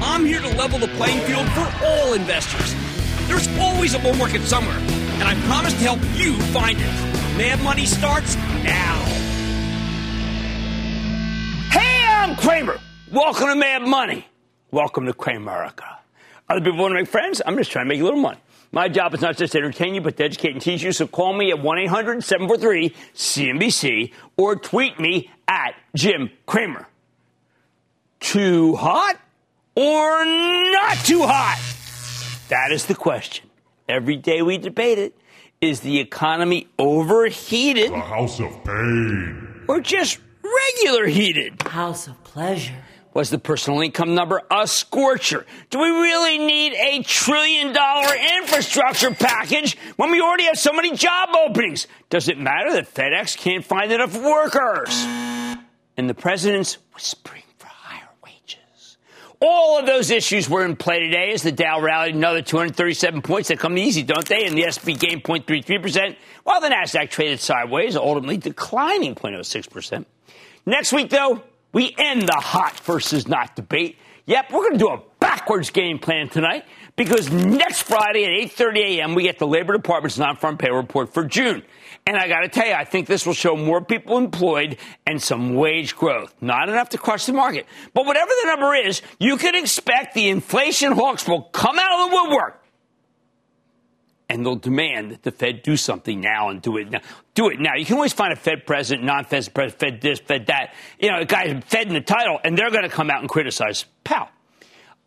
I'm here to level the playing field for all investors. There's always a bull market somewhere, and I promise to help you find it. Mad Money starts now. Hey, I'm Cramer. Welcome to Mad Money. Welcome to Cramerica. Other people want to make friends? I'm just trying to make a little money. My job is not just to entertain you, but to educate and teach you. So call me at 1 800 743 CNBC or tweet me at Jim Cramer. Too hot or not too hot? That is the question. Every day we debate it. Is the economy overheated? The house of pain. Or just regular heated? House of pleasure. Was the personal income number a scorcher? Do we really need a trillion dollar infrastructure package when we already have so many job openings? Does it matter that FedEx can't find enough workers? And the president's whispering for higher wages. All of those issues were in play today as the Dow rallied another 237 points. They come easy, don't they? And the SP gained 0.33%, while the NASDAQ traded sideways, ultimately declining 0.06%. Next week, though, we end the hot versus not debate. Yep, we're going to do a backwards game plan tonight because next Friday at 8:30 a.m. we get the Labor Department's non-farm payroll report for June. And I got to tell you, I think this will show more people employed and some wage growth. Not enough to crush the market. But whatever the number is, you can expect the inflation hawks will come out of the woodwork and they'll demand that the Fed do something now and do it now. Do it now. You can always find a Fed president, non-Fed president, Fed this, Fed that. You know, a guy Fed in the title, and they're going to come out and criticize Powell.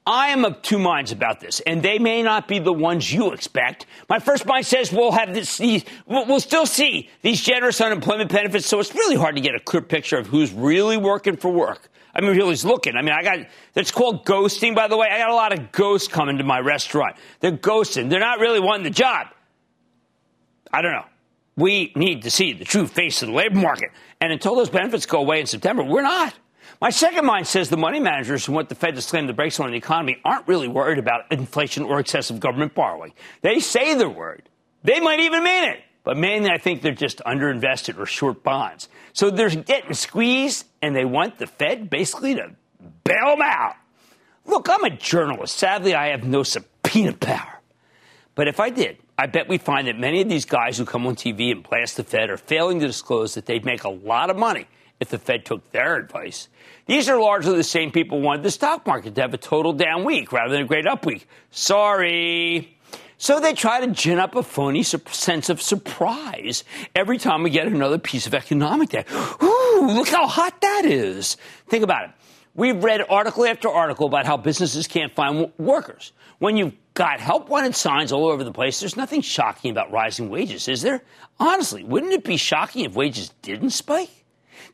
I am of two minds about this, and they may not be the ones you expect. My first mind says we'll have this, these, we'll, still see these generous unemployment benefits, so it's really hard to get a clear picture of who's really working for work. I mean, who's looking. I mean, I got, that's called ghosting, by the way. I got a lot of ghosts coming to my restaurant. They're ghosting. They're not really wanting the job. I don't know. We need to see the true face of the labor market. And until those benefits go away in September, we're not. My second mind says the money managers who want the Fed to slam the brakes on the economy aren't really worried about inflation or excessive government borrowing. They say they're worried. They might even mean it. But mainly, I think they're just underinvested or short bonds. So they're getting squeezed, and they want the Fed basically to bail them out. Look, I'm a journalist. Sadly, I have no subpoena power. But if I did, I bet we'd find that many of these guys who come on TV and blast the Fed are failing to disclose that they'd make a lot of money if the Fed took their advice. These are largely the same people who wanted the stock market to have a total down week rather than a great up week. Sorry. So they try to gin up a phony sense of surprise every time we get another piece of economic data. Ooh, look how hot that is. Think about it. We've read article after article about how businesses can't find workers. When you've got help wanted signs all over the place, there's nothing shocking about rising wages, is there? Honestly, wouldn't it be shocking if wages didn't spike?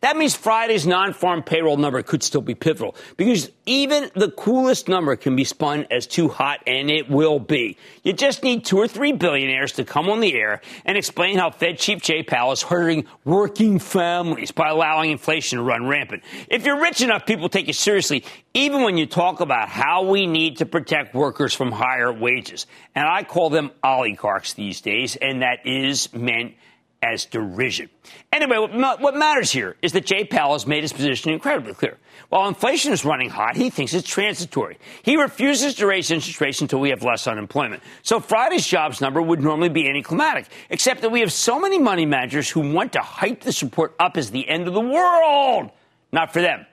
That means Friday's non farm payroll number could still be pivotal because even the coolest number can be spun as too hot, and it will be. You just need two or three billionaires to come on the air and explain how Fed Chief Jay Powell is hurting working families by allowing inflation to run rampant. If you're rich enough, people take you seriously, even when you talk about how we need to protect workers from higher wages. And I call them oligarchs these days, and that is meant as derision. Anyway, what, matters here is that Jay Powell has made his position incredibly clear. While inflation is running hot, he thinks it's transitory. He refuses to raise interest rates until we have less unemployment. So Friday's jobs number would normally be anticlimactic, except that we have so many money managers who want to hype this report up as the end of the world. Not for them.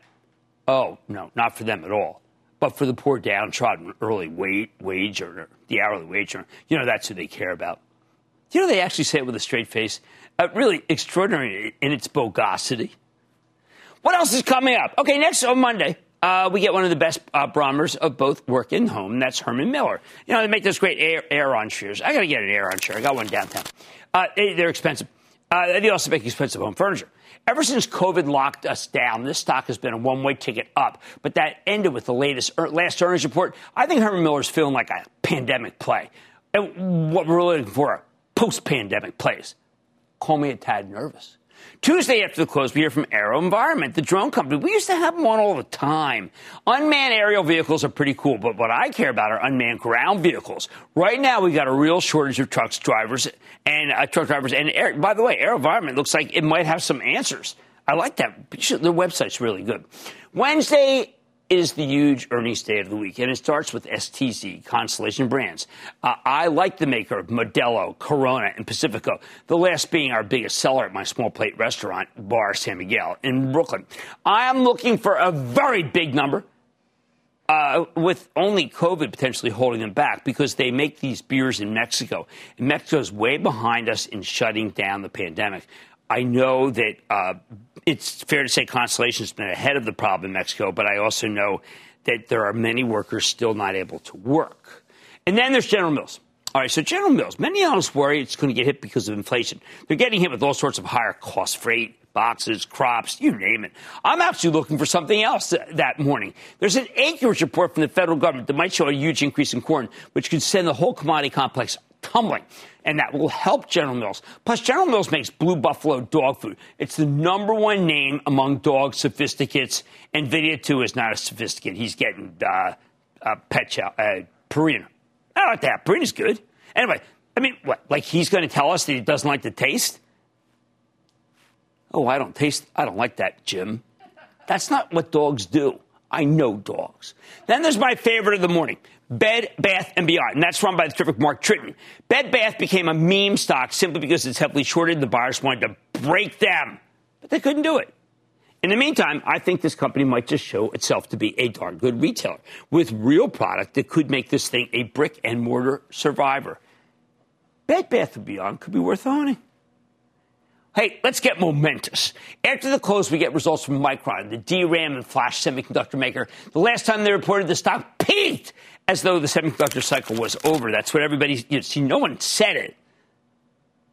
Oh, no, not for them at all. But for the poor downtrodden early wage, wage earner, the hourly wage earner. You know, that's who they care about. You know, they actually say it with a straight face. Uh, really extraordinary in its bogosity. What else is coming up? Okay, next on Monday, uh, we get one of the best uh, barometers of both work and home. And that's Herman Miller. You know, they make those great air, Aeron chairs. I got to get an Aeron chair. I got one downtown. Uh, they, are expensive. Uh, they also make expensive home furniture. Ever since COVID locked us down, this stock has been a one-way ticket up. But that ended with the latest er, last earnings report. I think Herman Miller's feeling like a pandemic play. And what we're looking for post pandemic place. Call me a tad nervous. Tuesday after the close, we hear from AeroVironment, the drone company. We used to have them on all the time. Unmanned aerial vehicles are pretty cool, but what I care about are unmanned ground vehicles. Right now, we got a real shortage of trucks drivers and uh, truck drivers. And air, by the way, AeroVironment looks like it might have some answers. I like that. Their website's really good. Wednesday, is the huge earnings day of the week, and it starts with STZ, Constellation Brands. Uh, I like the maker of Modelo, Corona, and Pacifico, the last being our biggest seller at my small plate restaurant, Bar San Miguel in Brooklyn. I am looking for a very big number. Uh, with only COVID potentially holding them back because they make these beers in Mexico. And Mexico is way behind us in shutting down the pandemic. I know that uh, it's fair to say Constellation has been ahead of the problem in Mexico, but I also know that there are many workers still not able to work. And then there's General Mills. All right, so General Mills, many analysts worry it's going to get hit because of inflation. They're getting hit with all sorts of higher cost freight, boxes, crops, you name it. I'm actually looking for something else that morning. There's an acreage report from the federal government that might show a huge increase in corn, which could send the whole commodity complex tumbling and that will help General Mills. Plus, General Mills makes Blue Buffalo dog food. It's the number one name among dog sophisticates. NVIDIA, too, is not a sophisticate. He's getting uh, uh, pet chow, uh, Purina. I like that. Purina's good. Anyway, I mean, what? Like he's going to tell us that he doesn't like the taste? Oh, I don't taste. I don't like that, Jim. That's not what dogs do. I know dogs. Then there's my favorite of the morning. Bed, Bath, and Beyond. And that's run by the terrific Mark Tritton. Bed Bath became a meme stock simply because it's heavily shorted. The buyers wanted to break them, but they couldn't do it. In the meantime, I think this company might just show itself to be a darn good retailer with real product that could make this thing a brick and mortar survivor. Bed Bath and Beyond could be worth owning. Hey, let's get momentous. After the close, we get results from Micron, the DRAM and flash semiconductor maker. The last time they reported, the stock peaked as though the semiconductor cycle was over. That's what everybody, you see, no one said it,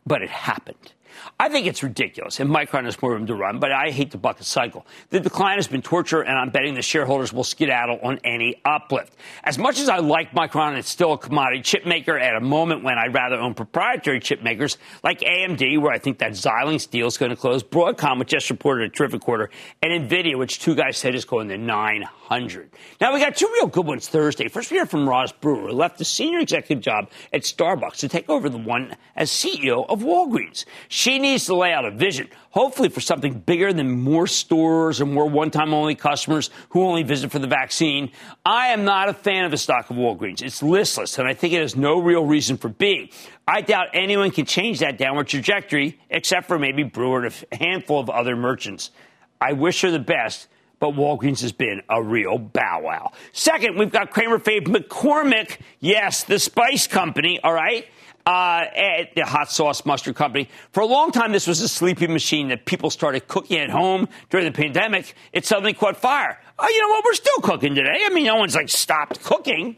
but it happened. I think it's ridiculous, and Micron has more room to run, but I hate the bucket cycle. The decline has been torture, and I'm betting the shareholders will skedaddle on any uplift. As much as I like Micron, it's still a commodity chip maker at a moment when I'd rather own proprietary chip makers like AMD, where I think that Xilinx deal is going to close, Broadcom, which just reported a terrific quarter, and NVIDIA, which two guys said is going to 900. Now, we got two real good ones Thursday. First, we hear from Roz Brewer, who left the senior executive job at Starbucks to take over the one as CEO of Walgreens. She needs to lay out a vision, hopefully for something bigger than more stores or more one time only customers who only visit for the vaccine. I am not a fan of the stock of Walgreens. It's listless, and I think it has no real reason for being. I doubt anyone can change that downward trajectory except for maybe Brewer and a handful of other merchants. I wish her the best but Walgreens has been a real bow wow. Second, we've got Cramer Fave McCormick. Yes, the spice company, all right? Uh, at the hot sauce mustard company. For a long time, this was a sleeping machine that people started cooking at home during the pandemic. It suddenly caught fire. Oh, you know what? We're still cooking today. I mean, no one's like stopped cooking.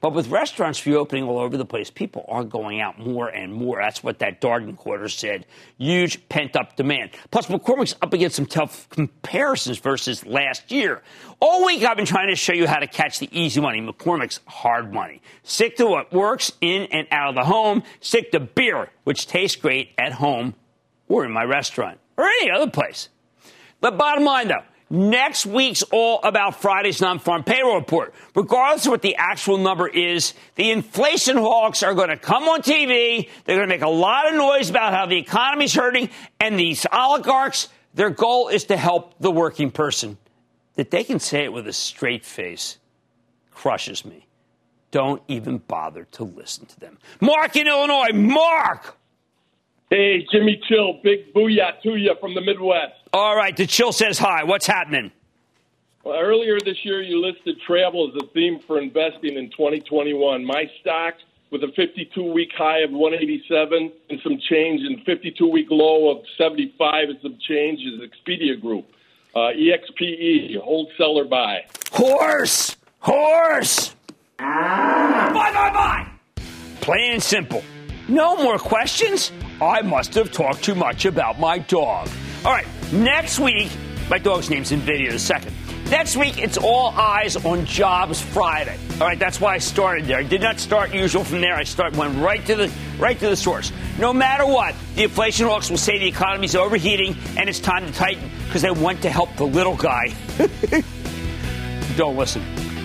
But with restaurants reopening all over the place, people are going out more and more. That's what that Darden quarter said. Huge pent up demand. Plus, McCormick's up against some tough comparisons versus last year. All week, I've been trying to show you how to catch the easy money, McCormick's hard money. Stick to what works in and out of the home. Stick to beer, which tastes great at home or in my restaurant or any other place. The bottom line, though, Next week's all about Friday's non-farm payroll report. Regardless of what the actual number is, the inflation hawks are going to come on TV. They're going to make a lot of noise about how the economy's hurting, and these oligarchs, their goal is to help the working person. That they can say it with a straight face crushes me. Don't even bother to listen to them. Mark in Illinois, Mark. Hey, Jimmy Chill, big booyah to you from the Midwest. All right, the Chill says hi. What's happening? Well, earlier this year, you listed travel as a theme for investing in 2021. My stock, with a 52 week high of 187 and some change, and 52 week low of 75 and some change, is Expedia Group. Uh, EXPE, hold seller buy. Horse! Horse! Bye, bye, bye! Plain and simple. No more questions? I must have talked too much about my dog. All right, next week, my dog's name's Nvidia in a second. Next week, it's all eyes on Jobs Friday. All right, that's why I started there. I did not start usual from there. I start went right to the right to the source. No matter what, the inflation hawks will say the economy's overheating and it's time to tighten because they want to help the little guy. Don't listen.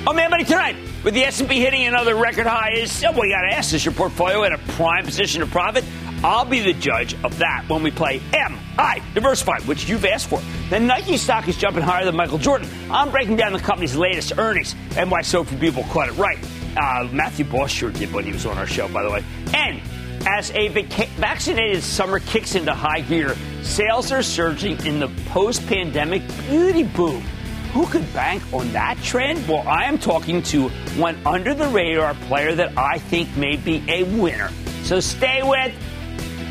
Oh man, buddy, tonight with the S&P hitting another record high, is oh, well, got to ask: Is your portfolio in a prime position to profit? I'll be the judge of that when we play Am I Diversified, which you've asked for. The Nike stock is jumping higher than Michael Jordan. I'm breaking down the company's latest earnings and why so few people caught it right. Uh, Matthew Boss sure did when he was on our show, by the way. And as a vac- vaccinated summer kicks into high gear, sales are surging in the post pandemic beauty boom. Who could bank on that trend? Well, I am talking to one under the radar player that I think may be a winner. So stay with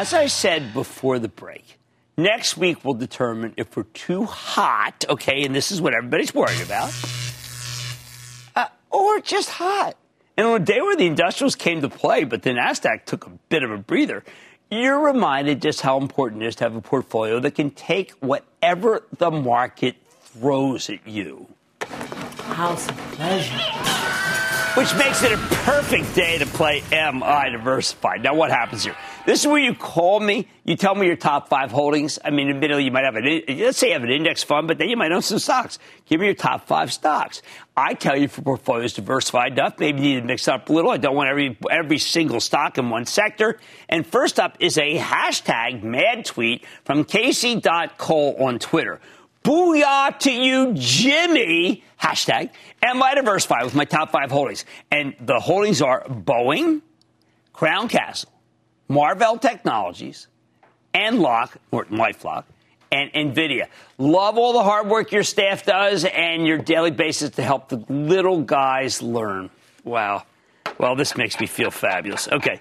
As I said before the break, next week will determine if we're too hot, okay, and this is what everybody's worried about, uh, or just hot. And on a day where the industrials came to play, but the NASDAQ took a bit of a breather, you're reminded just how important it is to have a portfolio that can take whatever the market throws at you. House of pleasure. Which makes it a perfect day to play Am I Diversified. Now, what happens here? This is where you call me, you tell me your top five holdings. I mean, admittedly, you might have an, let's say you have an index fund, but then you might own some stocks. Give me your top five stocks. I tell you if your portfolio is diversified enough, maybe you need to mix up a little. I don't want every, every single stock in one sector. And first up is a hashtag mad tweet from Casey.Cole on Twitter. Booyah to you, Jimmy. Hashtag, am I diversified with my top five holdings? And the holdings are Boeing, Crown Castle, Marvell Technologies, and Lock, or LifeLock, and NVIDIA. Love all the hard work your staff does and your daily basis to help the little guys learn. Wow. Well, this makes me feel fabulous. Okay.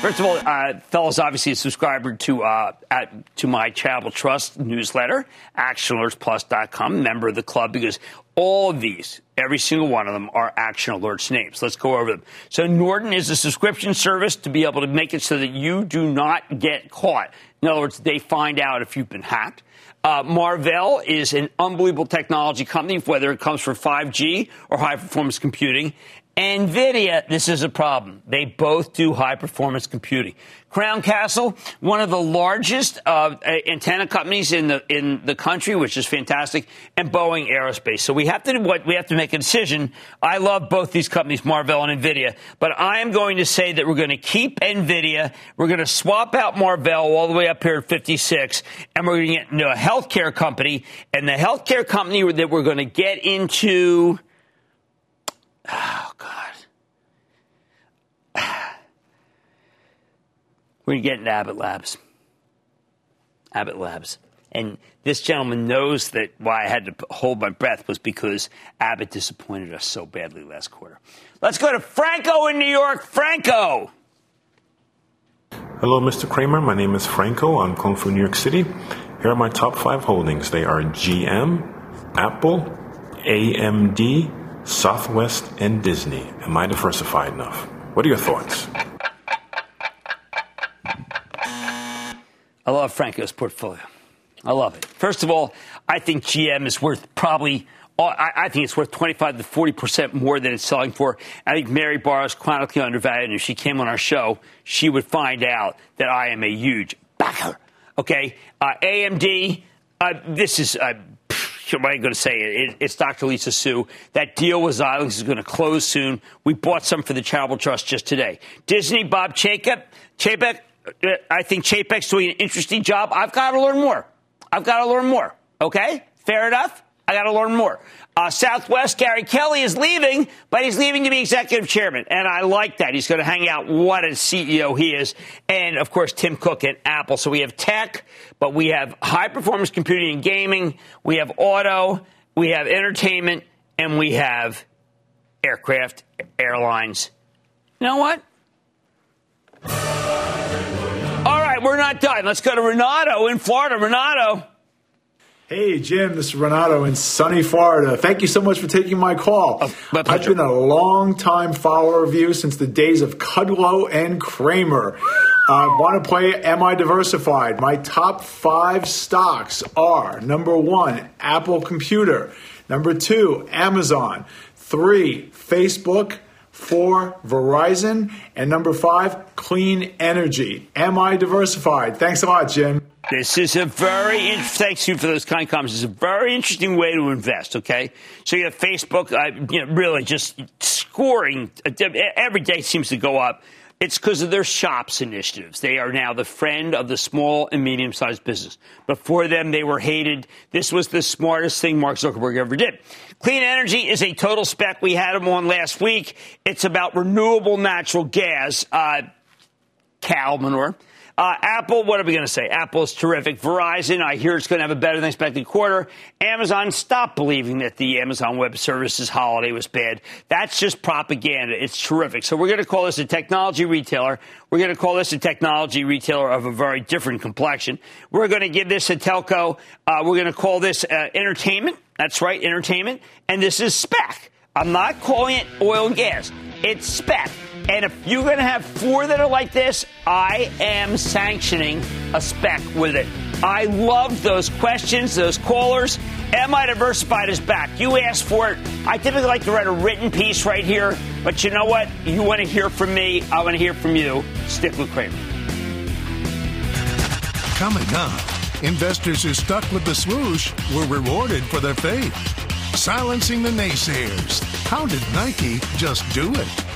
First of all, uh, fellows, obviously a subscriber to uh, at, to my Charitable Trust newsletter, actionalertsplus.com, member of the club, because all of these, every single one of them, are Action Alerts names. Let's go over them. So Norton is a subscription service to be able to make it so that you do not get caught. In other words, they find out if you've been hacked. Uh, Marvell is an unbelievable technology company, whether it comes from 5G or high performance computing. NVIDIA, this is a problem. They both do high performance computing. Crown Castle, one of the largest uh, antenna companies in the in the country, which is fantastic, and Boeing Aerospace. So we have to do what we have to make a decision. I love both these companies, Marvell and Nvidia, but I am going to say that we're going to keep Nvidia. We're going to swap out Marvell all the way up here at 56, and we're going to get into a healthcare company. And the healthcare company that we're going to get into Oh, God. We're going to get into Abbott Labs. Abbott Labs. And this gentleman knows that why I had to hold my breath was because Abbott disappointed us so badly last quarter. Let's go to Franco in New York. Franco. Hello, Mr. Cramer. My name is Franco. I'm calling from New York City. Here are my top five holdings. They are GM, Apple, AMD, Southwest, and Disney. Am I diversified enough? What are your thoughts? I love Franco's portfolio. I love it. First of all, I think GM is worth probably. I think it's worth 25 to 40 percent more than it's selling for. I think Mary Barra is chronically undervalued, and if she came on our show, she would find out that I am a huge backer. Okay, uh, AMD. Uh, this is uh, am I going to say? It, it's Dr. Lisa Su. That deal with Xilinx is going to close soon. We bought some for the Charitable Trust just today. Disney, Bob Chapek. Chapek, uh, I think Chapek's doing an interesting job. I've got to learn more. I've got to learn more. Okay? Fair enough? I got to learn more. Uh, Southwest, Gary Kelly is leaving, but he's leaving to be executive chairman. And I like that. He's going to hang out. What a CEO he is. And of course, Tim Cook at Apple. So we have tech, but we have high performance computing and gaming. We have auto. We have entertainment and we have aircraft, airlines. You know what? All right, we're not done. Let's go to Renato in Florida. Renato. Hey, Jim, this is Renato in sunny Florida. Thank you so much for taking my call. Oh, my I've been a long time follower of you since the days of Kudlow and Cramer. I want to play Am I Diversified? My top five stocks are number one, Apple Computer, number two, Amazon, three, Facebook, four, Verizon, and number five, clean energy. Am I diversified? Thanks a lot, Jim. This is a very thanks you for those kind comments. It's a very interesting way to invest. Okay, so you have Facebook, uh, you know, really just scoring uh, every day seems to go up. It's because of their shops initiatives. They are now the friend of the small and medium sized business. Before them, they were hated. This was the smartest thing Mark Zuckerberg ever did. Clean energy is a total spec. We had them on last week. It's about renewable natural gas, uh, cow manure. Uh, Apple, what are we going to say? Apple is terrific. Verizon, I hear it's going to have a better than expected quarter. Amazon, stop believing that the Amazon Web Services holiday was bad. That's just propaganda. It's terrific. So we're going to call this a technology retailer. We're going to call this a technology retailer of a very different complexion. We're going to give this a telco. Uh, we're going to call this uh, entertainment. That's right, entertainment. And this is spec. I'm not calling it oil and gas. It's spec. And if you're going to have four that are like this, I am sanctioning a spec with it. I love those questions, those callers, Am I Diversified is back. You asked for it. I typically like to write a written piece right here, but you know what? You want to hear from me. I want to hear from you. Stick with Cramer. Coming up, investors who stuck with the swoosh were rewarded for their faith. Silencing the naysayers. How did Nike just do it?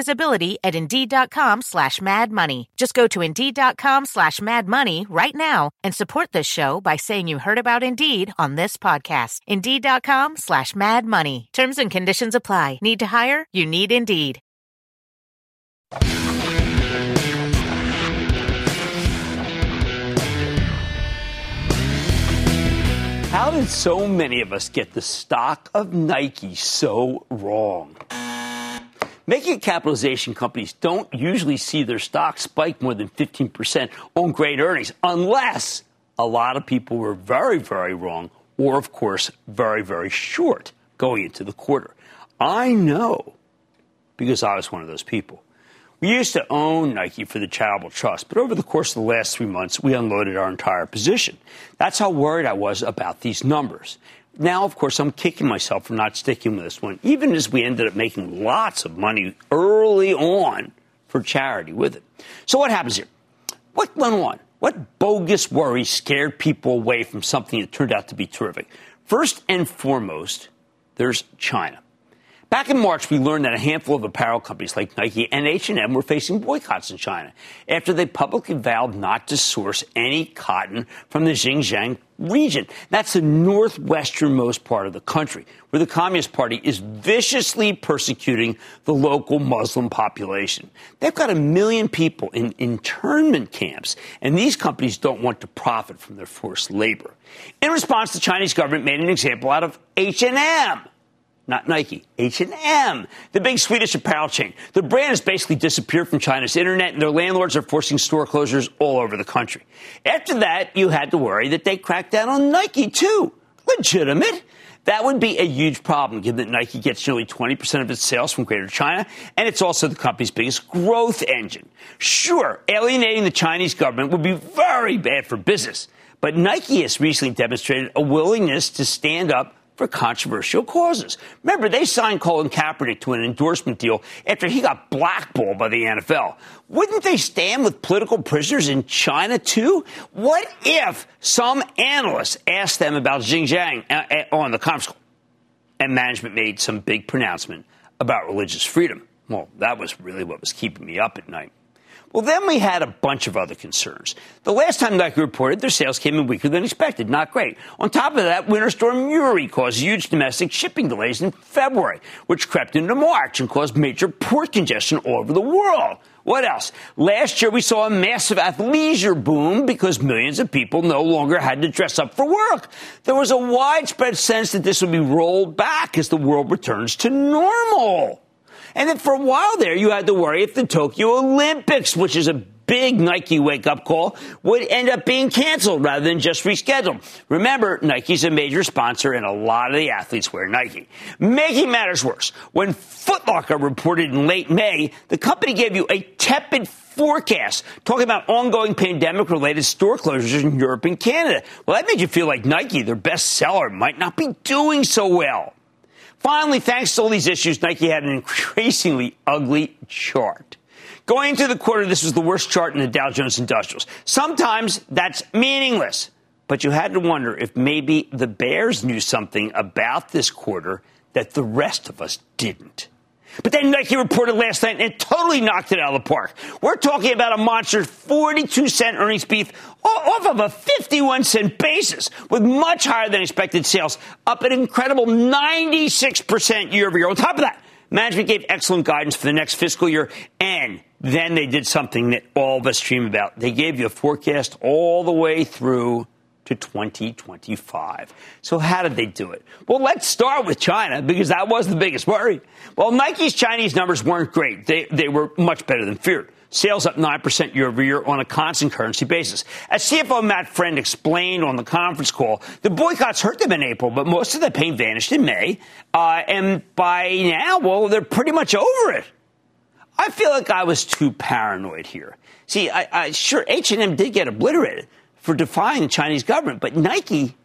visibility at Indeed.com slash Mad Money. Just go to Indeed.com slash Mad Money right now and support this show by saying you heard about Indeed on this podcast. Indeed.com slash Mad Money. Terms and conditions apply. Need to hire? You need Indeed. How did so many of us get the stock of Nike so wrong? Making capitalization companies don't usually see their stock spike more than 15% on great earnings, unless a lot of people were very, very wrong, or, of course, very, very short going into the quarter. I know because I was one of those people. We used to own Nike for the charitable trust, but over the course of the last three months, we unloaded our entire position. That's how worried I was about these numbers. Now, of course, I'm kicking myself for not sticking with this one, even as we ended up making lots of money early on for charity with it. So, what happens here? What went on? What bogus worry scared people away from something that turned out to be terrific? First and foremost, there's China. Back in March, we learned that a handful of apparel companies like Nike and H&M were facing boycotts in China after they publicly vowed not to source any cotton from the Xinjiang region. That's the northwesternmost part of the country, where the Communist Party is viciously persecuting the local Muslim population. They've got a million people in internment camps, and these companies don't want to profit from their forced labor. In response, the Chinese government made an example out of H&M not Nike, H&M, the big Swedish apparel chain. The brand has basically disappeared from China's internet, and their landlords are forcing store closures all over the country. After that, you had to worry that they cracked down on Nike too. Legitimate. That would be a huge problem given that Nike gets nearly 20% of its sales from Greater China, and it's also the company's biggest growth engine. Sure, alienating the Chinese government would be very bad for business, but Nike has recently demonstrated a willingness to stand up for controversial causes. Remember, they signed Colin Kaepernick to an endorsement deal after he got blackballed by the NFL. Wouldn't they stand with political prisoners in China too? What if some analysts asked them about Xinjiang uh, uh, on the conference call and management made some big pronouncement about religious freedom? Well, that was really what was keeping me up at night. Well, then we had a bunch of other concerns. The last time Nike reported, their sales came in weaker than expected. Not great. On top of that, Winter Storm Uri caused huge domestic shipping delays in February, which crept into March and caused major port congestion all over the world. What else? Last year we saw a massive athleisure boom because millions of people no longer had to dress up for work. There was a widespread sense that this would be rolled back as the world returns to normal. And then for a while there, you had to worry if the Tokyo Olympics, which is a big Nike wake up call, would end up being canceled rather than just rescheduled. Remember, Nike's a major sponsor and a lot of the athletes wear Nike. Making matters worse, when Footlocker reported in late May, the company gave you a tepid forecast talking about ongoing pandemic related store closures in Europe and Canada. Well, that made you feel like Nike, their best seller, might not be doing so well. Finally, thanks to all these issues, Nike had an increasingly ugly chart. Going into the quarter, this was the worst chart in the Dow Jones Industrials. Sometimes that's meaningless, but you had to wonder if maybe the Bears knew something about this quarter that the rest of us didn't. But then Nike reported last night and it totally knocked it out of the park. We're talking about a monster 42 cent earnings beat off of a 51 cent basis with much higher than expected sales, up an incredible 96% year over year. On top of that, management gave excellent guidance for the next fiscal year and then they did something that all of us dream about. They gave you a forecast all the way through to 2025. So how did they do it? Well, let's start with China because that was the biggest worry. Well, Nike's Chinese numbers weren't great. They, they were much better than feared. Sales up 9% year over year on a constant currency basis. As CFO Matt Friend explained on the conference call, the boycotts hurt them in April, but most of the pain vanished in May. Uh, and by now, well, they're pretty much over it. I feel like I was too paranoid here. See, I, I sure H&M did get obliterated, for defying the Chinese government. But Nike,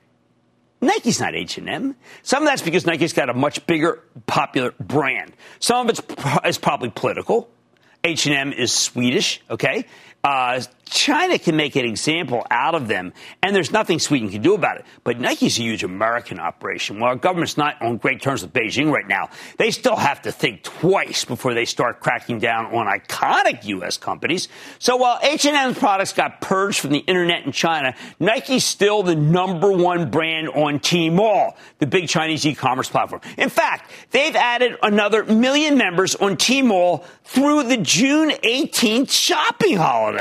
Nike's not H&M. Some of that's because Nike's got a much bigger, popular brand. Some of it's is probably political. H&M is Swedish, okay? Uh, China can make an example out of them, and there's nothing Sweden can do about it. But Nike's a huge American operation. While our government's not on great terms with Beijing right now, they still have to think twice before they start cracking down on iconic U.S. companies. So while H&M's products got purged from the internet in China, Nike's still the number one brand on Tmall, the big Chinese e-commerce platform. In fact, they've added another million members on Tmall through the June 18th shopping holiday.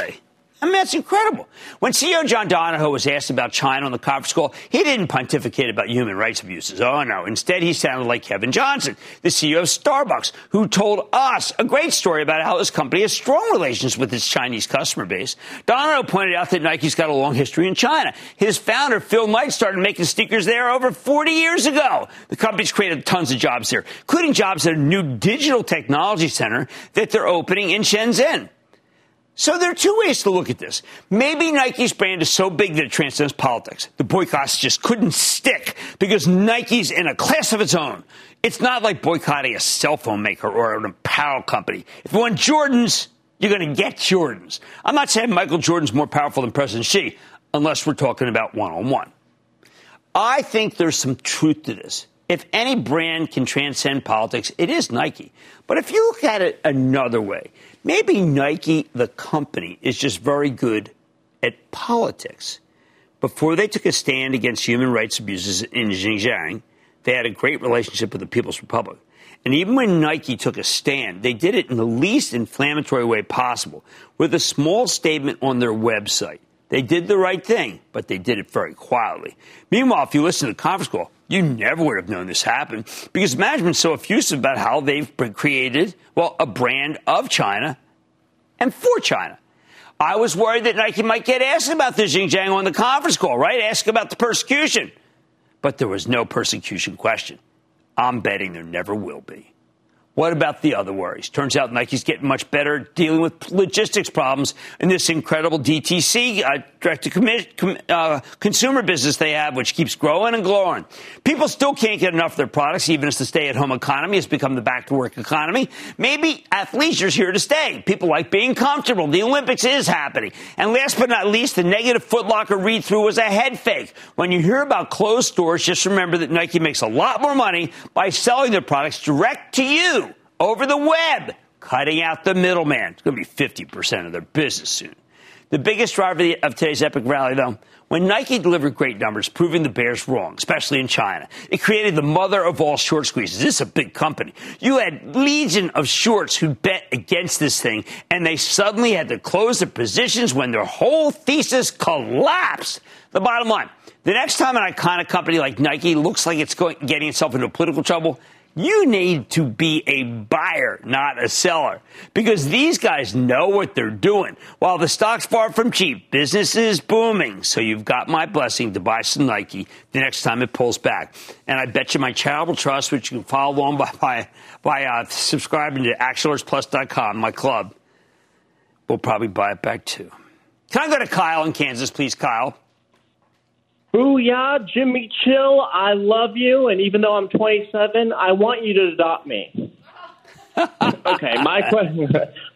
I mean, that's incredible. When CEO John Donahoe was asked about China on the conference call, he didn't pontificate about human rights abuses. Oh, no. Instead, he sounded like Kevin Johnson, the CEO of Starbucks, who told us a great story about how his company has strong relations with its Chinese customer base. Donahoe pointed out that Nike's got a long history in China. His founder, Phil Knight, started making sneakers there over 40 years ago. The company's created tons of jobs there, including jobs at a new digital technology center that they're opening in Shenzhen. So there are two ways to look at this. Maybe Nike's brand is so big that it transcends politics. The boycotts just couldn't stick because Nike's in a class of its own. It's not like boycotting a cell phone maker or an apparel company. If you want Jordans, you're going to get Jordans. I'm not saying Michael Jordan's more powerful than President Xi, unless we're talking about one on one. I think there's some truth to this. If any brand can transcend politics, it is Nike. But if you look at it another way, Maybe Nike, the company, is just very good at politics. Before they took a stand against human rights abuses in Xinjiang, they had a great relationship with the People's Republic. And even when Nike took a stand, they did it in the least inflammatory way possible with a small statement on their website. They did the right thing, but they did it very quietly. Meanwhile, if you listen to the conference call, you never would have known this happened because management's so effusive about how they've created, well, a brand of China and for China. I was worried that Nike might get asked about the Xinjiang on the conference call, right? Ask about the persecution. But there was no persecution question. I'm betting there never will be. What about the other worries? Turns out Nike's getting much better dealing with logistics problems in this incredible DTC, uh, direct to uh, consumer business they have, which keeps growing and growing. People still can't get enough of their products, even as the stay at home economy has become the back to work economy. Maybe athleisure's here to stay. People like being comfortable. The Olympics is happening. And last but not least, the negative Footlocker read through was a head fake. When you hear about closed stores, just remember that Nike makes a lot more money by selling their products direct to you over the web. cutting out the middleman. It's going to be 50% of their business soon. The biggest driver of today's epic rally, though, when Nike delivered great numbers, proving the bears wrong, especially in China, it created the mother of all short squeezes. This is a big company. You had legion of shorts who bet against this thing, and they suddenly had to close their positions when their whole thesis collapsed. The bottom line, the next time an iconic company like Nike looks like it's going, getting itself into political trouble, you need to be a buyer, not a seller, because these guys know what they're doing. While the stock's far from cheap, business is booming. So you've got my blessing to buy some Nike the next time it pulls back. And I bet you my charitable trust, which you can follow along by, by, by uh, subscribing to ActionAlertsPlus.com, my club, will probably buy it back too. Can I go to Kyle in Kansas, please, Kyle? Booyah, Jimmy Chill, I love you, and even though I'm 27, I want you to adopt me. okay, my question,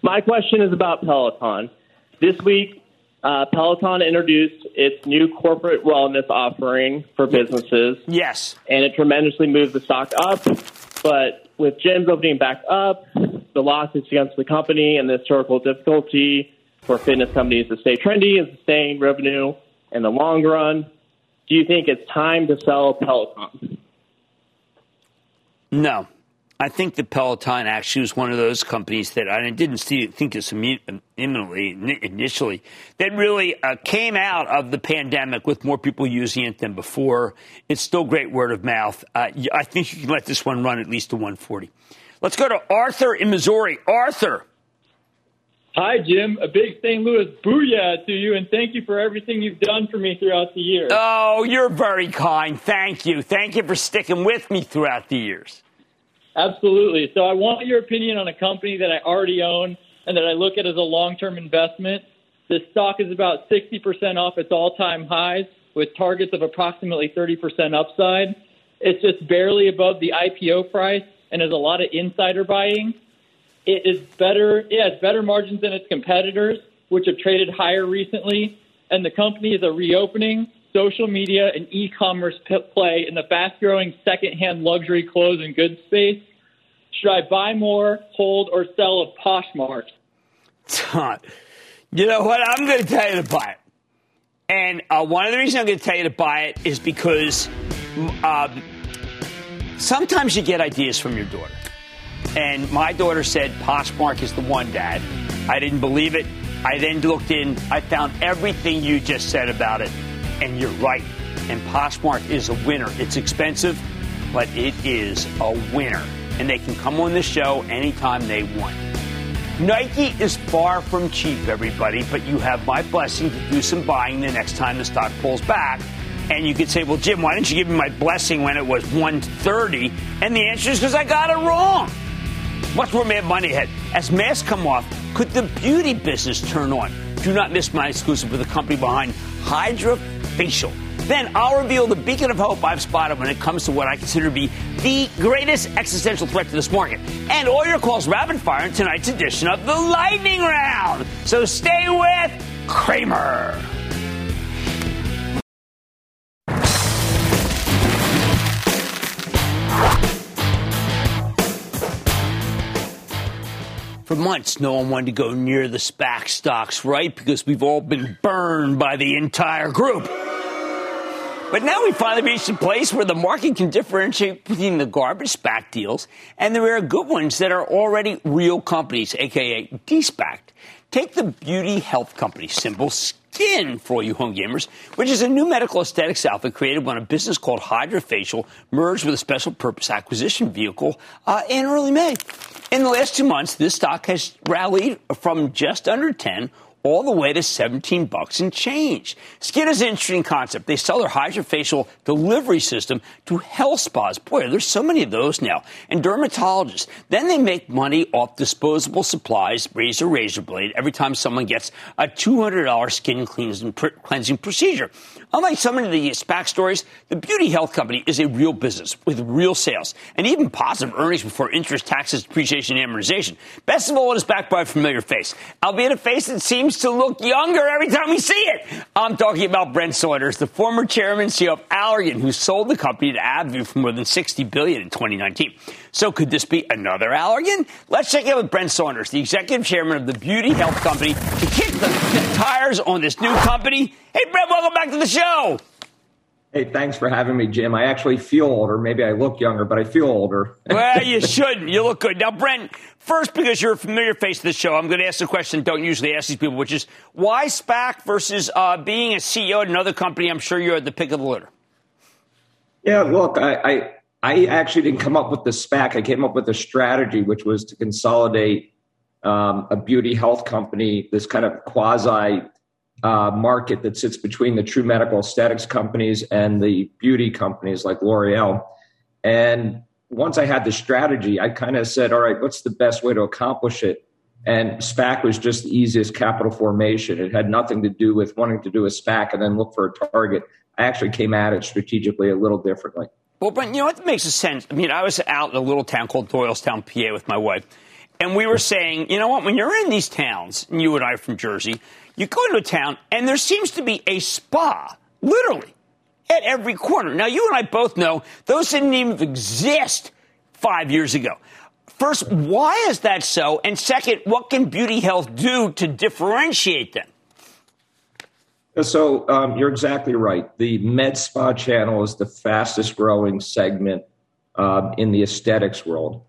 my question is about Peloton. This week, uh, Peloton introduced its new corporate wellness offering for businesses. Yes. And it tremendously moved the stock up. But with gyms opening back up, the lawsuits against the company, and the historical difficulty for fitness companies to stay trendy and sustain revenue in the long run, do you think it's time to sell Peloton? No. I think that Peloton actually was one of those companies that I didn't see, think this imminently initially that really uh, came out of the pandemic with more people using it than before. It's still great word of mouth. Uh, I think you can let this one run at least to 140. Let's go to Arthur in Missouri. Arthur. Hi, Jim. A big St. Louis booyah to you, and thank you for everything you've done for me throughout the years. Oh, you're very kind. Thank you. Thank you for sticking with me throughout the years. Absolutely. So, I want your opinion on a company that I already own and that I look at as a long term investment. This stock is about 60% off its all time highs with targets of approximately 30% upside. It's just barely above the IPO price and has a lot of insider buying. It is better. It has better margins than its competitors, which have traded higher recently. And the company is a reopening social media and e-commerce play in the fast-growing second-hand luxury clothes and goods space. Should I buy more, hold, or sell of Poshmark? Todd, you know what? I'm going to tell you to buy it. And uh, one of the reasons I'm going to tell you to buy it is because um, sometimes you get ideas from your daughter. And my daughter said, Poshmark is the one, Dad. I didn't believe it. I then looked in. I found everything you just said about it. And you're right. And Poshmark is a winner. It's expensive, but it is a winner. And they can come on the show anytime they want. Nike is far from cheap, everybody, but you have my blessing to do some buying the next time the stock pulls back. And you could say, well, Jim, why didn't you give me my blessing when it was 130? And the answer is because I got it wrong. Much more Mad Money ahead. As masks come off, could the beauty business turn on? Do not miss my exclusive with the company behind HydraFacial. Then I'll reveal the beacon of hope I've spotted when it comes to what I consider to be the greatest existential threat to this market. And all your calls rapid fire in tonight's edition of the Lightning Round. So stay with Cramer. For months, no one wanted to go near the SPAC stocks, right? Because we've all been burned by the entire group. But now we finally reached a place where the market can differentiate between the garbage SPAC deals and the rare good ones that are already real companies, aka de-SPACed. Take the beauty health company, symbol Skin for all you home gamers, which is a new medical aesthetics outfit created when a business called HydraFacial merged with a special purpose acquisition vehicle uh, in early May. In the last two months, this stock has rallied from just under 10 all the way to 17 bucks and change. Skin is an interesting concept. They sell their HydraFacial delivery system to health spas. Boy, there's so many of those now. And dermatologists. Then they make money off disposable supplies, razor, razor blade, every time someone gets a $200 skin cleansing procedure. Unlike some of the SPAC stories, the beauty health company is a real business with real sales and even positive earnings before interest, taxes, depreciation, and amortization. Best of all, it is backed by a familiar face, albeit a face that seems to look younger every time we see it. I'm talking about Brent Saunders, the former chairman and CEO of Allergan, who sold the company to AbbVie for more than 60 billion in 2019. So could this be another Allergan? Let's check in with Brent Saunders, the executive chairman of the beauty health company, to kick the tires on this new company. Hey, Brent, welcome back to the show. Hey, thanks for having me, Jim. I actually feel older. Maybe I look younger, but I feel older. well, you should. You look good. Now, Brent, first, because you're a familiar face to the show, I'm going to ask a question don't usually ask these people, which is why SPAC versus uh, being a CEO at another company? I'm sure you're at the pick of the litter. Yeah, look, I, I, I actually didn't come up with the SPAC. I came up with a strategy, which was to consolidate um, a beauty health company, this kind of quasi uh, market that sits between the true medical aesthetics companies and the beauty companies like L'Oreal. And once I had the strategy, I kind of said, all right, what's the best way to accomplish it? And SPAC was just the easiest capital formation. It had nothing to do with wanting to do a SPAC and then look for a target. I actually came at it strategically a little differently. Well, but you know what makes a sense? I mean, I was out in a little town called Doylestown, PA with my wife, and we were saying, you know what, when you're in these towns, and you and I are from Jersey, you go into a town and there seems to be a spa, literally, at every corner. Now, you and I both know those didn't even exist five years ago. First, why is that so? And second, what can beauty health do to differentiate them? So um, you're exactly right. The med spa channel is the fastest growing segment um, in the aesthetics world.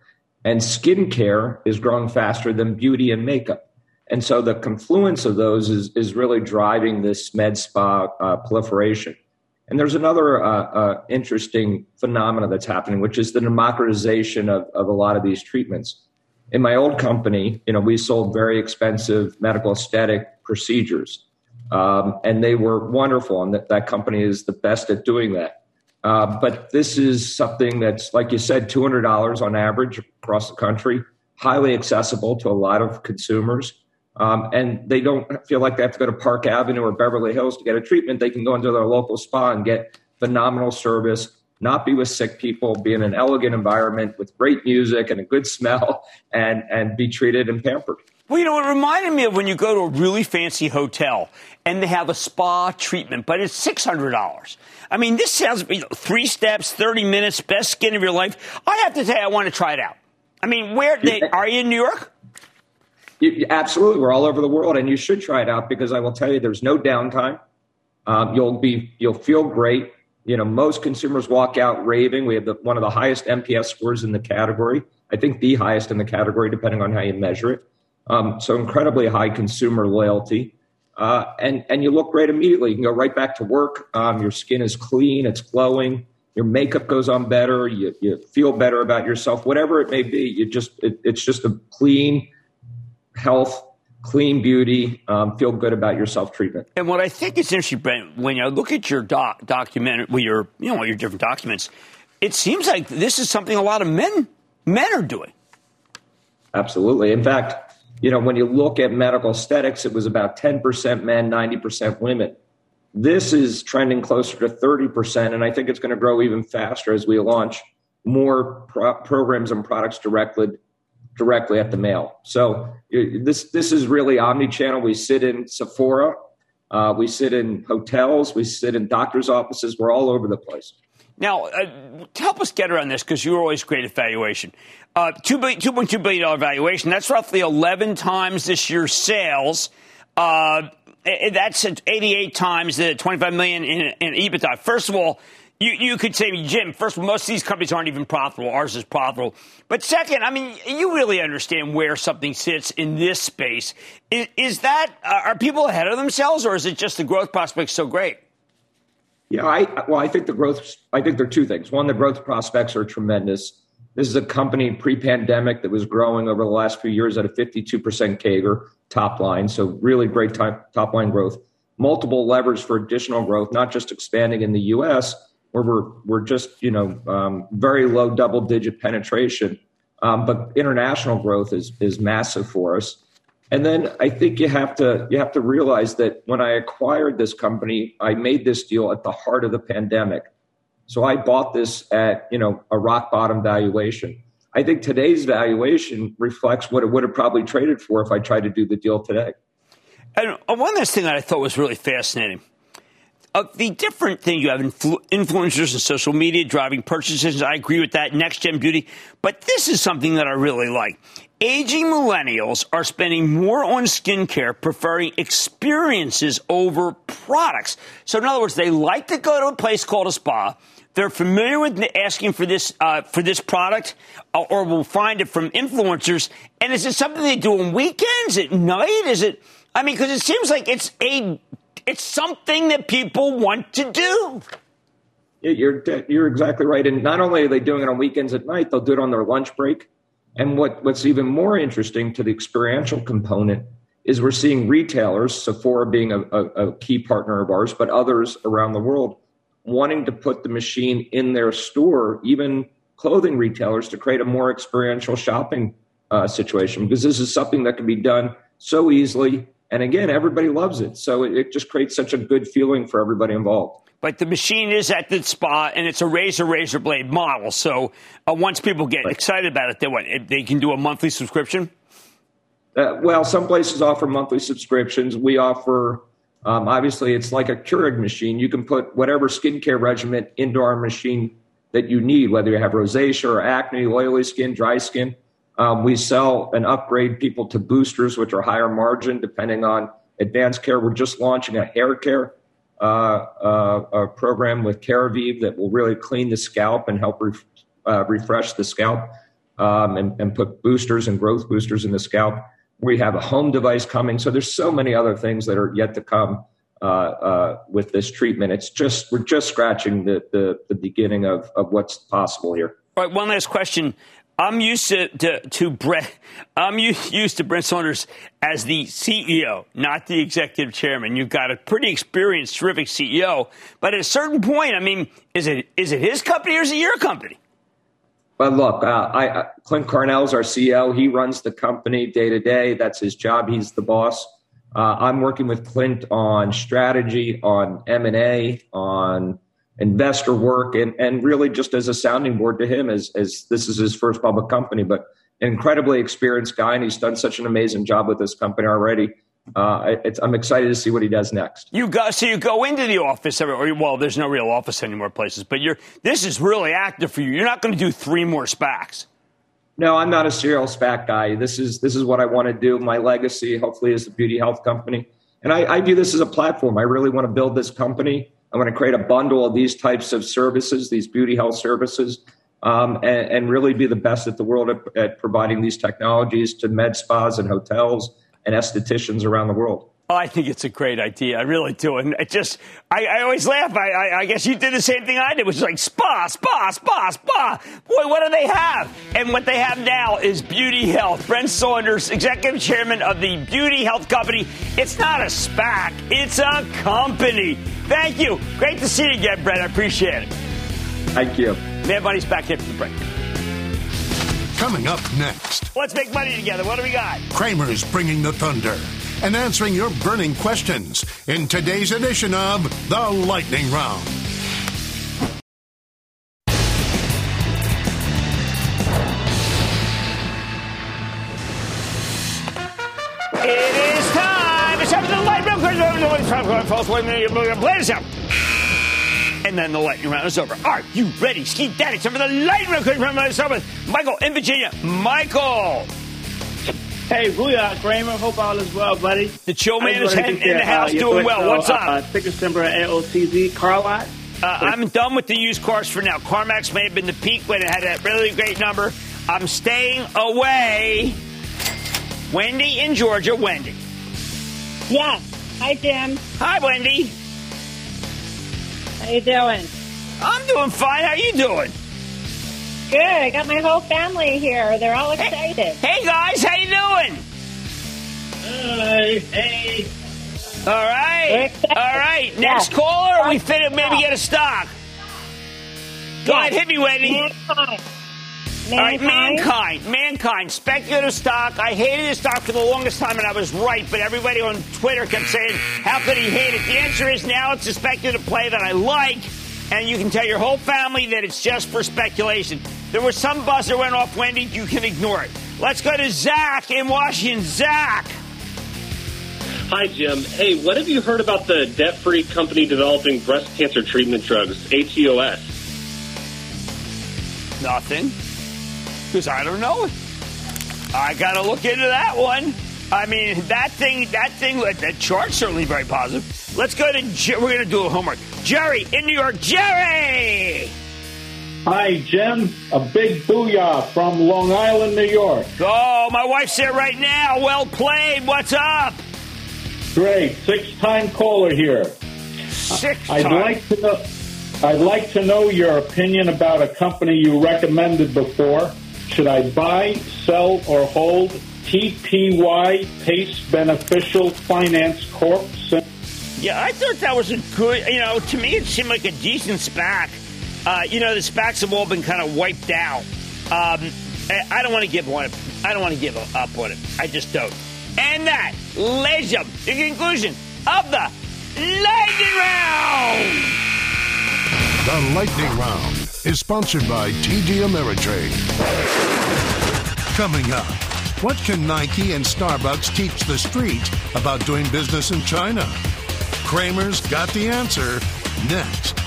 And skincare is growing faster than beauty and makeup. And so the confluence of those is, is really driving this med spa uh, proliferation. And there's another uh, uh, interesting phenomena that's happening, which is the democratization of, of a lot of these treatments. In my old company, you know, we sold very expensive medical aesthetic procedures, um, and they were wonderful. And that, that company is the best at doing that. Uh, but this is something that's, like you said, $200 on average across the country, highly accessible to a lot of consumers. Um, and they don't feel like they have to go to Park Avenue or Beverly Hills to get a treatment. They can go into their local spa and get phenomenal service, not be with sick people, be in an elegant environment with great music and a good smell, and and be treated and pampered. Well, you know, it reminded me of when you go to a really fancy hotel and they have a spa treatment, but it's six hundred dollars. I mean, this sounds you know, three steps, thirty minutes, best skin of your life. I have to say, I want to try it out. I mean, where they, are you in New York? You, absolutely, we're all over the world, and you should try it out because I will tell you, there's no downtime. Um, you'll be, you'll feel great. You know, most consumers walk out raving. We have the, one of the highest NPS scores in the category. I think the highest in the category, depending on how you measure it. Um, so incredibly high consumer loyalty, uh, and and you look great immediately. You can go right back to work. Um, your skin is clean, it's glowing. Your makeup goes on better. You you feel better about yourself. Whatever it may be, you just it, it's just a clean health, clean beauty, um, feel good about your self treatment. And what I think is interesting, Brent, when you look at your doc, document, well, your you know your different documents, it seems like this is something a lot of men men are doing. Absolutely. In fact, you know when you look at medical aesthetics, it was about ten percent men, ninety percent women. This is trending closer to thirty percent, and I think it's going to grow even faster as we launch more pro- programs and products directly directly at the male. So this this is really omni-channel. We sit in Sephora, uh, we sit in hotels, we sit in doctors' offices. We're all over the place. Now, uh, help us get around this because you're always great at valuation. Uh, $2.2 billion valuation, that's roughly 11 times this year's sales. Uh, that's 88 times the 25 million in, in EBITDA. First of all, you, you could say, Jim, first of all, most of these companies aren't even profitable. Ours is profitable. But second, I mean, you really understand where something sits in this space. Is, is that, uh, are people ahead of themselves or is it just the growth prospects so great? Yeah, I, well, I think the growth, I think there are two things. One, the growth prospects are tremendous. This is a company pre pandemic that was growing over the last few years at a 52% CAGR top line. So, really great top, top line growth. Multiple levers for additional growth, not just expanding in the US, where we're we're just you know um, very low double digit penetration, um, but international growth is is massive for us. And then I think you have to you have to realize that when I acquired this company, I made this deal at the heart of the pandemic. So I bought this at you know a rock bottom valuation. I think today's valuation reflects what it would have probably traded for if I tried to do the deal today. And uh, one last thing that I thought was really fascinating. Uh, the different thing you have influ- influencers and social media driving purchases. I agree with that. Next gen beauty. But this is something that I really like. Aging millennials are spending more on skincare, preferring experiences over products. So, in other words, they like to go to a place called a spa. They're familiar with asking for this uh, for this product, uh, or will find it from influencers. And is it something they do on weekends, at night? Is it? I mean, because it seems like it's a it's something that people want to do. You're you're exactly right. And not only are they doing it on weekends at night, they'll do it on their lunch break. And what, what's even more interesting to the experiential component is we're seeing retailers, Sephora being a, a, a key partner of ours, but others around the world wanting to put the machine in their store, even clothing retailers, to create a more experiential shopping uh, situation because this is something that can be done so easily and again, everybody loves it. So it, it just creates such a good feeling for everybody involved. But the machine is at the spot, and it's a razor razor blade model. So uh, once people get right. excited about it, they what they can do a monthly subscription. Uh, well, some places offer monthly subscriptions. We offer, um, obviously, it's like a Keurig machine. You can put whatever skincare regimen into our machine that you need, whether you have rosacea or acne, oily skin, dry skin. Um, we sell and upgrade people to boosters, which are higher margin depending on advanced care. We're just launching a hair care uh, uh, program with Keravive that will really clean the scalp and help ref- uh, refresh the scalp um, and, and, put boosters and growth boosters in the scalp. We have a home device coming. So there's so many other things that are yet to come uh, uh, with this treatment. It's just we're just scratching the the, the beginning of, of what's possible here. All right, one last question. I'm used to, to, to Brett. I'm used to Brent Saunders as the CEO, not the executive chairman. You've got a pretty experienced, terrific CEO. But at a certain point, I mean, is it is it his company or is it your company? Well, look, uh, I, uh, Clint Carnell's our CEO. He runs the company day to day. That's his job. He's the boss. Uh, I'm working with Clint on strategy, on M and A, on investor work and, and really just as a sounding board to him as, as this is his first public company, but an incredibly experienced guy. And he's done such an amazing job with this company already. Uh, I'm excited to see what he does next. You go, so you go into the office, or well, there's no real office anymore places, but you're, this is really active for you. You're not going to do three more SPACs. No, I'm not a serial SPAC guy. This is, this is what I want to do. My legacy, hopefully, is the beauty health company. And I, I view this as a platform. I really want to build this company I want to create a bundle of these types of services, these beauty health services, um, and, and, really be the best at the world at, at, providing these technologies to med spas and hotels and estheticians around the world. Oh, I think it's a great idea. I really do. And it just, I, I always laugh. I, I, I, guess you did the same thing I did, which is like spa, spa, spa, spa. Boy, what do they have? And what they have now is Beauty Health. Brent Saunders, executive chairman of the Beauty Health Company. It's not a SPAC, it's a company. Thank you. Great to see you again, Brent. I appreciate it. Thank you. Mad Money's back here for the break. Coming up next. Let's make money together. What do we got? Cramer's bringing the thunder and answering your burning questions in today's edition of The Lightning Round. It is time. It's time for the lightning round. Out. And then the lightning round is over. Are you ready? Ski Daddy, time for the lightning round. Michael in Virginia. Michael. Hey, Booyah, Cramer. Hope all is well, buddy. The chill man is in, in the house uh, doing well. What's up? Uh, ticker symbol AOTZ, car lot. Uh, I'm done with the used cars for now. CarMax may have been the peak when it had a really great number. I'm staying away. Wendy in Georgia. Wendy. Yes. Hi, Jim. Hi, Wendy. How you doing? I'm doing fine. How you doing? Good. I got my whole family here. They're all excited. Hey, hey guys, how you doing? Hi. Hey. All right. All right. Next caller, we fit maybe get a stock. Go yes. ahead, hit me, Wendy. MannKind. MannKind. All right, MannKind. MannKind. Speculative stock. I hated this stock for the longest time, and I was right. But everybody on Twitter kept saying, "How could he hate it?" The answer is now it's a speculative play that I like and you can tell your whole family that it's just for speculation. There was some buzzer went off, Wendy. You can ignore it. Let's go to Zach in Washington. Zach. Hi, Jim. Hey, what have you heard about the debt-free company developing breast cancer treatment drugs, ATOS? Nothing. Because I don't know it. I got to look into that one. I mean, that thing, that thing, that chart's certainly very positive. Let's go to, we're going to do a homework. Jerry in New York. Jerry! Hi, Jim. A big booyah from Long Island, New York. Oh, my wife's there right now. Well played. What's up? Great. Six-time caller here. Six I'd like to know. I'd like to know your opinion about a company you recommended before. Should I buy, sell, or hold TPG Pace Beneficial Finance Corp? Yeah, I thought that was a good. You know, to me, it seemed like a decent SPAC. Uh, you know, the SPACs have all been kind of wiped out. Um, I don't want to give one. I don't want to give up on it. I just don't. And that, and the conclusion of the lightning round. The lightning round is sponsored by TD Ameritrade. Coming up, what can Nike and Starbucks teach the street about doing business in China? Cramer's got the answer next.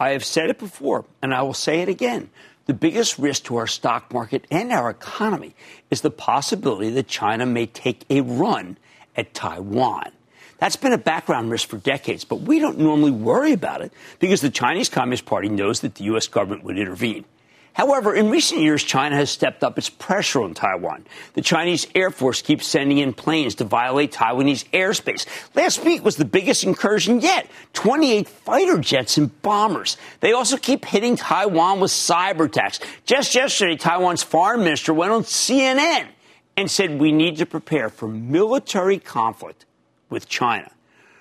I have said it before, and I will say it again. The biggest risk to our stock market and our economy is the possibility that China may take a run at Taiwan. That's been a background risk for decades, but we don't normally worry about it because the Chinese Communist Party knows that the U.S. government would intervene. However, in recent years, China has stepped up its pressure on Taiwan. The Chinese Air Force keeps sending in planes to violate Taiwanese airspace. Last week was the biggest incursion yet 28 fighter jets and bombers. They also keep hitting Taiwan with cyber attacks. Just yesterday, Taiwan's foreign minister went on CNN and said we need to prepare for military conflict with China.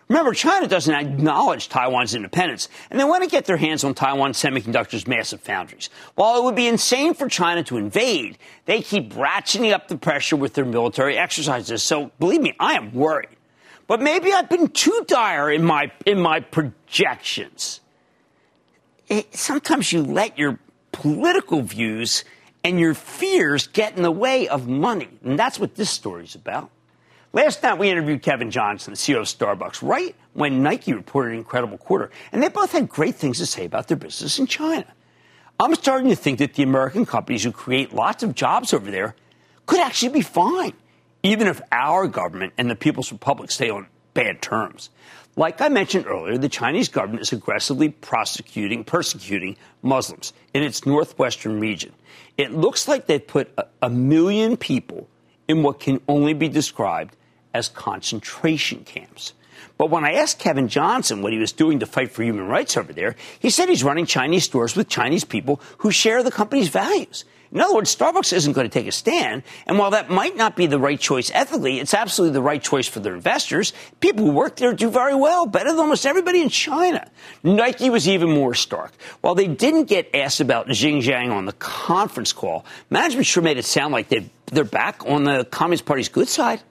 Remember, China doesn't acknowledge Taiwan's independence, and they want to get their hands on Taiwan Semiconductor's massive foundries. While it would be insane for China to invade, they keep ratcheting up the pressure with their military exercises. So, believe me, I am worried. But maybe I've been too dire in my, in my projections. It, sometimes you let your political views and your fears get in the way of money. And that's what this story is about. Last night, we interviewed Kevin Johnson, the CEO of Starbucks, right when Nike reported an incredible quarter. And they both had great things to say about their business in China. I'm starting to think that the American companies who create lots of jobs over there could actually be fine, even if our government and the People's Republic stay on bad terms. Like I mentioned earlier, the Chinese government is aggressively prosecuting, persecuting Muslims in its northwestern region. It looks like they've put a, a million people in what can only be described as concentration camps. But when I asked Kevin Johnson what he was doing to fight for human rights over there, he said he's running Chinese stores with Chinese people who share the company's values. In other words, Starbucks isn't going to take a stand. And while that might not be the right choice ethically, it's absolutely the right choice for their investors. People who work there do very well, better than almost everybody in China. Nike was even more stark. While they didn't get asked about Xinjiang on the conference call, management sure made it sound like they're back on the Communist Party's good side.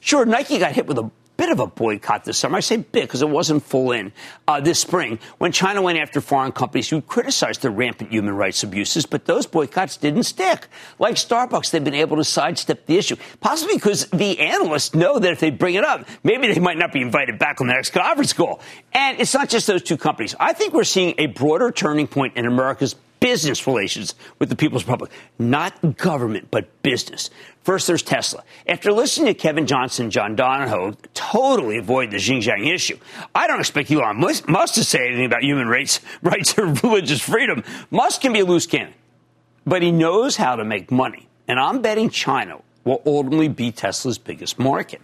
Sure, Nike got hit with a bit of a boycott this summer. I say bit because it wasn't full in uh, this spring when China went after foreign companies who criticized the rampant human rights abuses, but those boycotts didn't stick. Like Starbucks, they've been able to sidestep the issue, possibly because the analysts know that if they bring it up, maybe they might not be invited back on the next conference call. And it's not just those two companies. I think we're seeing a broader turning point in America's business relations with the People's Republic, not government, but business. First, there's Tesla. After listening to Kevin Johnson John Donahoe totally avoid the Xinjiang issue, I don't expect Elon Musk to say anything about human rights, rights or religious freedom. Musk can be a loose cannon, but he knows how to make money. And I'm betting China will ultimately be Tesla's biggest market.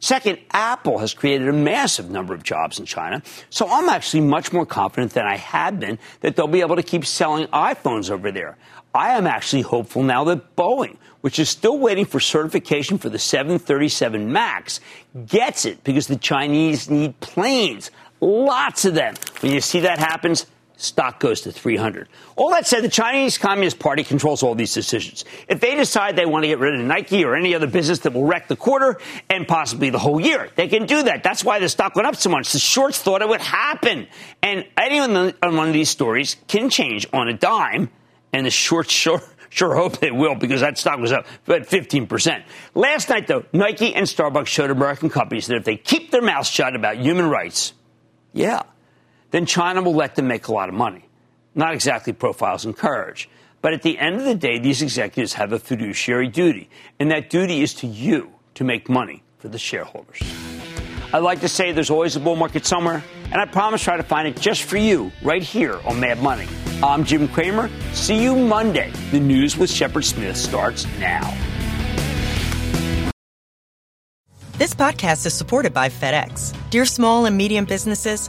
Second, Apple has created a massive number of jobs in China, so I'm actually much more confident than I had been that they'll be able to keep selling iPhones over there. I am actually hopeful now that Boeing, which is still waiting for certification for the 737 MAX, gets it because the Chinese need planes. Lots of them. When you see that happens, stock goes to 300. All that said, the Chinese Communist Party controls all these decisions. If they decide they want to get rid of Nike or any other business that will wreck the quarter and possibly the whole year, they can do that. That's why the stock went up so much. The shorts thought it would happen. And anyone on one of these stories can change on a dime, and the shorts sure Sure hope they will because that stock was up about 15%. Last night, though, Nike and Starbucks showed American companies that if they keep their mouths shut about human rights, yeah, then China will let them make a lot of money. Not exactly Profiles in Courage. But at the end of the day, these executives have a fiduciary duty, and that duty is to you to make money for the shareholders. I like to say there's always a bull market somewhere, and I promise try to find it just for you right here on Mad Money. I'm Jim Cramer. See you Monday. The news with Shepard Smith starts now. This podcast is supported by FedEx. Dear small and medium businesses,